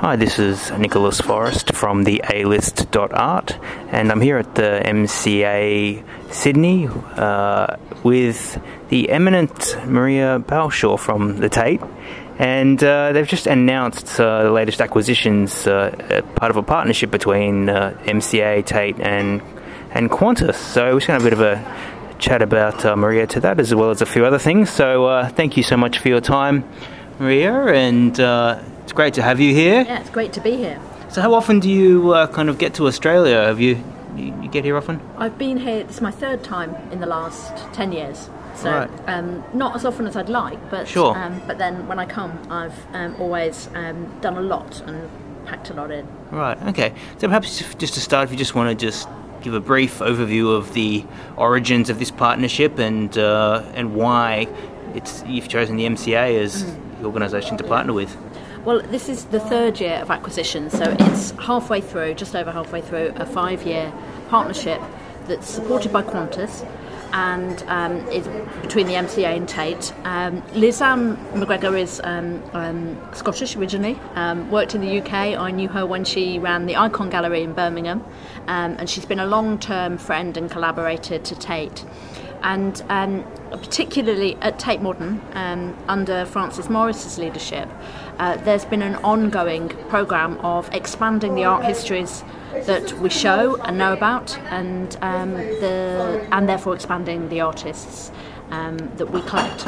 Hi, this is Nicholas Forrest from the A-List.art, and I'm here at the MCA Sydney uh, with the eminent Maria Balshaw from the Tate. And uh, they've just announced uh, the latest acquisitions, uh, part of a partnership between uh, MCA, Tate, and and Qantas. So we're just going to have a bit of a chat about uh, Maria to that, as well as a few other things. So thank you so much for your time, Maria, and it's great to have you here. Yeah, it's great to be here. So, how often do you uh, kind of get to Australia? Have you, you, you get here often? I've been here. This is my third time in the last ten years. So, right. um, not as often as I'd like, but sure. Um, but then when I come, I've um, always um, done a lot and packed a lot in. Right. Okay. So perhaps just to start, if you just want to just give a brief overview of the origins of this partnership and uh, and why it's you've chosen the MCA as mm. the organisation to partner with. Well, this is the third year of acquisition, so it's halfway through, just over halfway through, a five year partnership that's supported by Qantas and um, is between the MCA and Tate. Um, Lisanne McGregor is um, um, Scottish originally, um, worked in the UK. I knew her when she ran the Ikon Gallery in Birmingham, um, and she's been a long term friend and collaborator to Tate and um, particularly at Tate Modern, um, under Frances Morris's leadership, uh, there's been an ongoing programme of expanding the art histories that we show and know about, and um, the and therefore expanding the artists um, that we collect.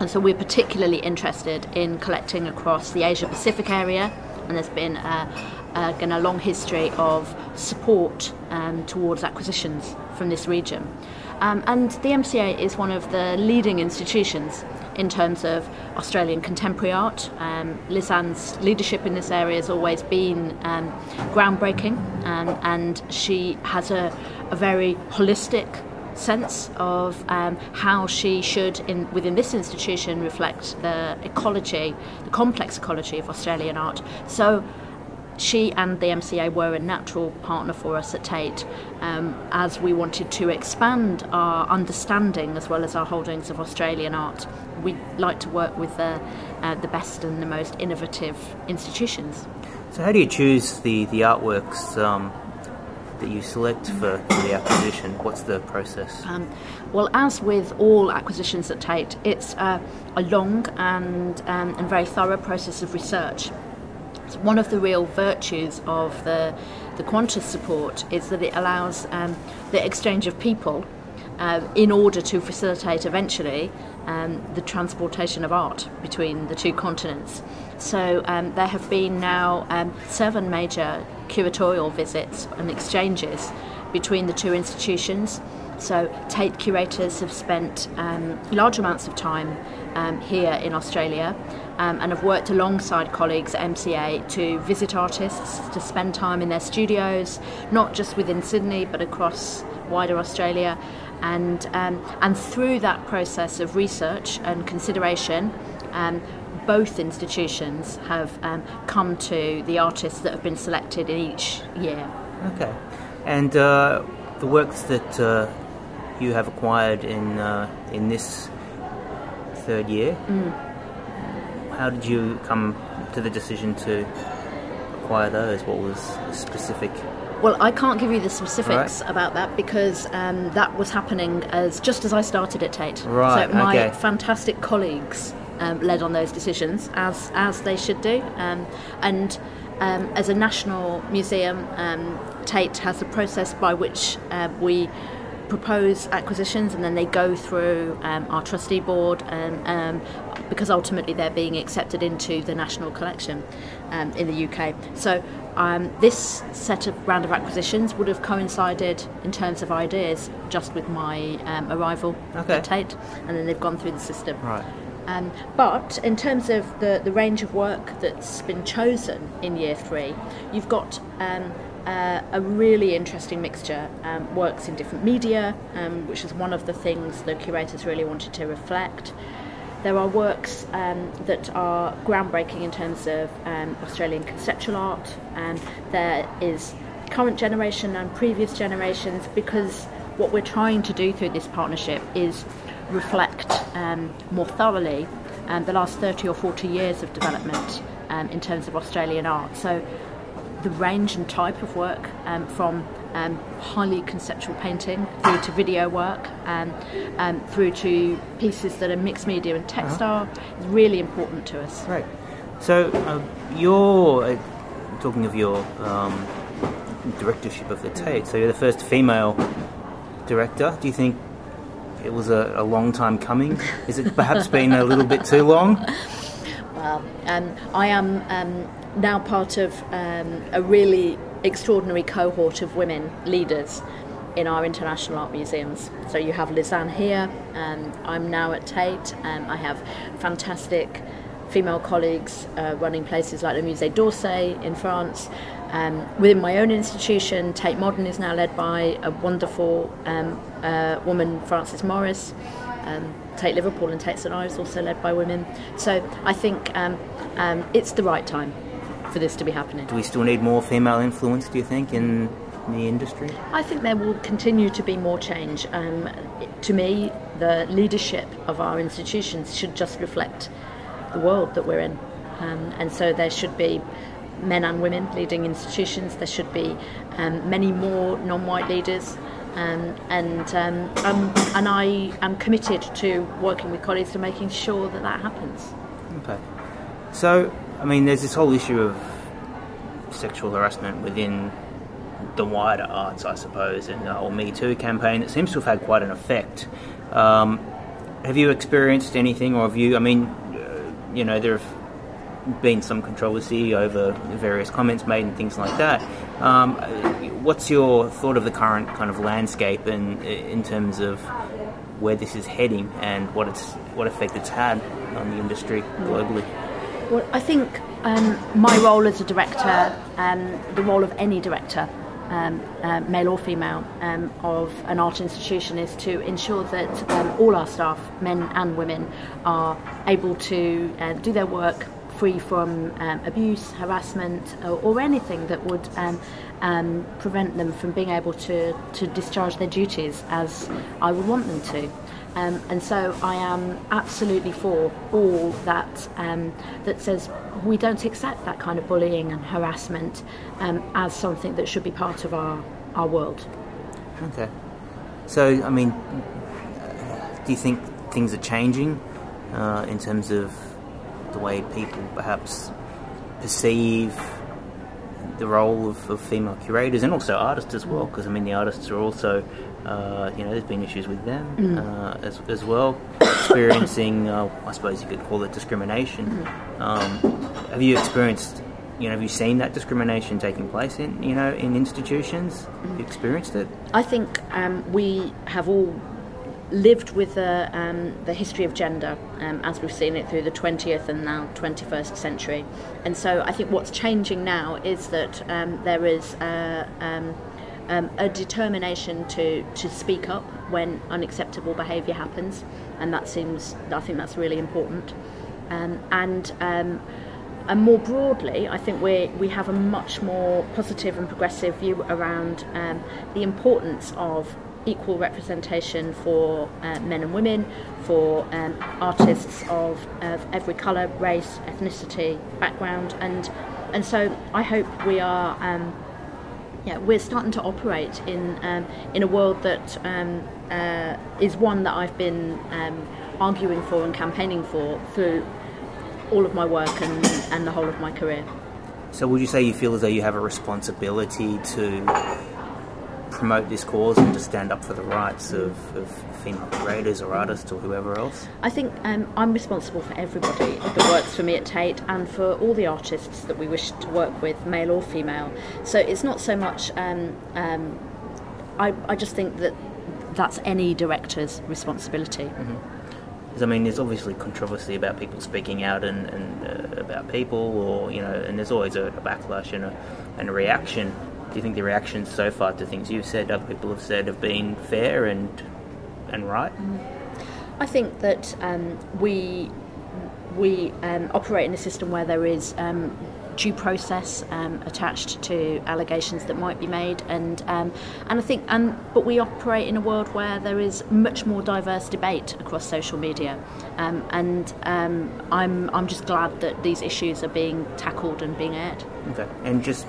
And so we're particularly interested in collecting across the Asia Pacific area, and there's been a, a, a long history of support um, towards acquisitions from this region. Um, and the MCA is one of the leading institutions in terms of Australian contemporary art. Um, leadership in this area has always been um, groundbreaking, um, and she has a, a very holistic sense of um, how she should, in, within this institution, reflect the ecology, the complex ecology of Australian art. So she and the MCA were a natural partner for us at Tate um, as we wanted to expand our understanding as well as our holdings of Australian art. We like to work with the, uh, the best and the most innovative institutions. So, how do you choose the, the artworks um, that you select for, for, the acquisition? What's the process? Um, well, as with all acquisitions at Tate, it's uh, a long and, um, and very thorough process of research one of the real virtues of the, the Qantas support is that it allows um, the exchange of people uh, in order to facilitate eventually um, the transportation of art between the two continents. So um, there have been now um, seven major curatorial visits and exchanges between the two institutions. So Tate curators have spent um, large amounts of time um, here in Australia um, and have worked alongside colleagues at MCA to visit artists, to spend time in their studios, not just within Sydney but across wider Australia. And, um, and through that process of research and consideration, um, both institutions have um, come to the artists that have been selected in each year. Okay. And uh, the works that uh, you have acquired in, uh, in this third year, mm how did you come to the decision to acquire those? What was specific? Well, I can't give you the specifics right. about that because um, that was happening as just as I started at Tate. Right. So my okay. fantastic colleagues um, led on those decisions as as they should do, um, and. Um, as a national museum, um, Tate has a process by which uh, we propose acquisitions and then they go through um, our trustee board and um, because ultimately they're being accepted into the national collection um, in the UK. So um, this set of round of acquisitions would have coincided in terms of ideas just with my um, arrival okay. at Tate, and then they've gone through the system. Right. Um, but in terms of the, the range of work that's been chosen in year three, you've got um, uh, a really interesting mixture. Um, works in different media, um, which is one of the things the curators really wanted to reflect. There are works um, that are groundbreaking in terms of um, Australian conceptual art, and there is current generation and previous generations because what we're trying to do through this partnership is reflect um, more thoroughly um, the last 30 or 40 years of development in terms of Australian art. So the range and type of work um, from um, highly conceptual painting through to video work um, um, through to pieces that are mixed media and textile uh-huh. is really important to us. Right. So uh, you're uh, talking of your um, directorship of the Tate. So you're the first female director. Do you think it was a, a long time coming? Is it perhaps been a little bit too long? Well, um, I am um, now part of um, a really extraordinary cohort of women leaders in our international art museums. So you have Liz Ann here, and I'm now at Tate, and I have fantastic female colleagues uh, running places like the Musée d'Orsay in France. Um, within my own institution, Tate Modern is now led by a wonderful um, uh, woman, Frances Morris. Um, Tate Liverpool and Tate St Ives also led by women. So I think um, um, it's the right time for this to be happening. Do we still need more female influence, do you think, in the industry? I think there will continue to be more change. Um, to me, the leadership of our institutions should just reflect the world that we're in. Um, and so there should be men and women leading institutions, there should be um, many more non white leaders. Um, and um, um, and I am committed to working with colleagues to making sure that that happens. Okay. So, I mean, there's this whole issue of sexual harassment within the wider arts, I suppose, and the whole Me Too campaign. It seems to have had quite an effect. Um, have you experienced anything, or have you? I mean, uh, you know, there have been some controversy over various comments made and things like that. Um, what's your thought of the current kind of landscape and in terms of where this is heading and what it's what effect it's had on the industry globally? Well, I think um, my role as a director, um, the role of any director, um, uh, male or female, um, of an art institution is to ensure that um, all our staff, men and women, are able to uh, do their work free from um, abuse, harassment, or, or, anything that would prevent them from being able to, to discharge their duties as I would want them to. Um, and so I am absolutely for all that um, that says we don't accept that kind of bullying and harassment um, as something that should be part of our, our world. Okay. So, I mean, do you think things are changing uh, in terms of the way people perhaps perceive the role of, of female curators and also artists as well? Because, I mean, the artists are also uh, you know, there's been issues with them mm. uh, as, as well, experiencing, uh, I suppose you could call it discrimination. Mm. Um, have you experienced, you know, have you seen that discrimination taking place in, you know, in institutions? Mm. Have you experienced it? I think um, we have all lived with the, um, the history of gender um, as we've seen it through the 20th and now 21st century. And so I think what's changing now is that um, there is uh, um, a determination to, to speak up when unacceptable behaviour happens, and that seems, I think that's really important. Um, and um, and more broadly, I think we we have a much more positive and progressive view around um, the importance of equal representation for uh, men and women, for um, artists of, of every colour, race, ethnicity, background, and and so I hope we are um, yeah, we're starting to operate in um, in a world that um, uh, is one that I've been um, arguing for and campaigning for through all of my work and, and the whole of my career. So, would you say you feel as though you have a responsibility to promote this cause and to stand up for the rights of, of female creators or artists or whoever else? I think um, I'm responsible for everybody that works for me at Tate and for all the artists that we wish to work with, male or female. So it's not so much, um, um, I, I just think that that's any director's responsibility. Mm-hmm. I mean, there's obviously controversy about people speaking out and, and uh, about people, or you know, and there's always a, a backlash and a, and a reaction do you think the reactions so far to things you've said, other people have said, have been fair and and right? I think that um, we we um, operate in a system where there is um, due process um, attached to allegations that might be made, and um, and I think and but we operate in a world where there is much more diverse debate across social media, um, and um, I'm I'm just glad that these issues are being tackled and being aired. Okay, and just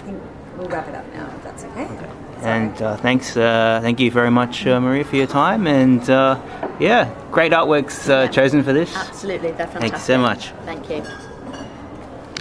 We'll wrap it up now, if that's okay. Okay. And uh, thanks, uh, thank you very much, uh, Maria, for your time. And uh, yeah, great artworks uh, chosen for this. Absolutely, they're fantastic. Thank you so much. Thank you.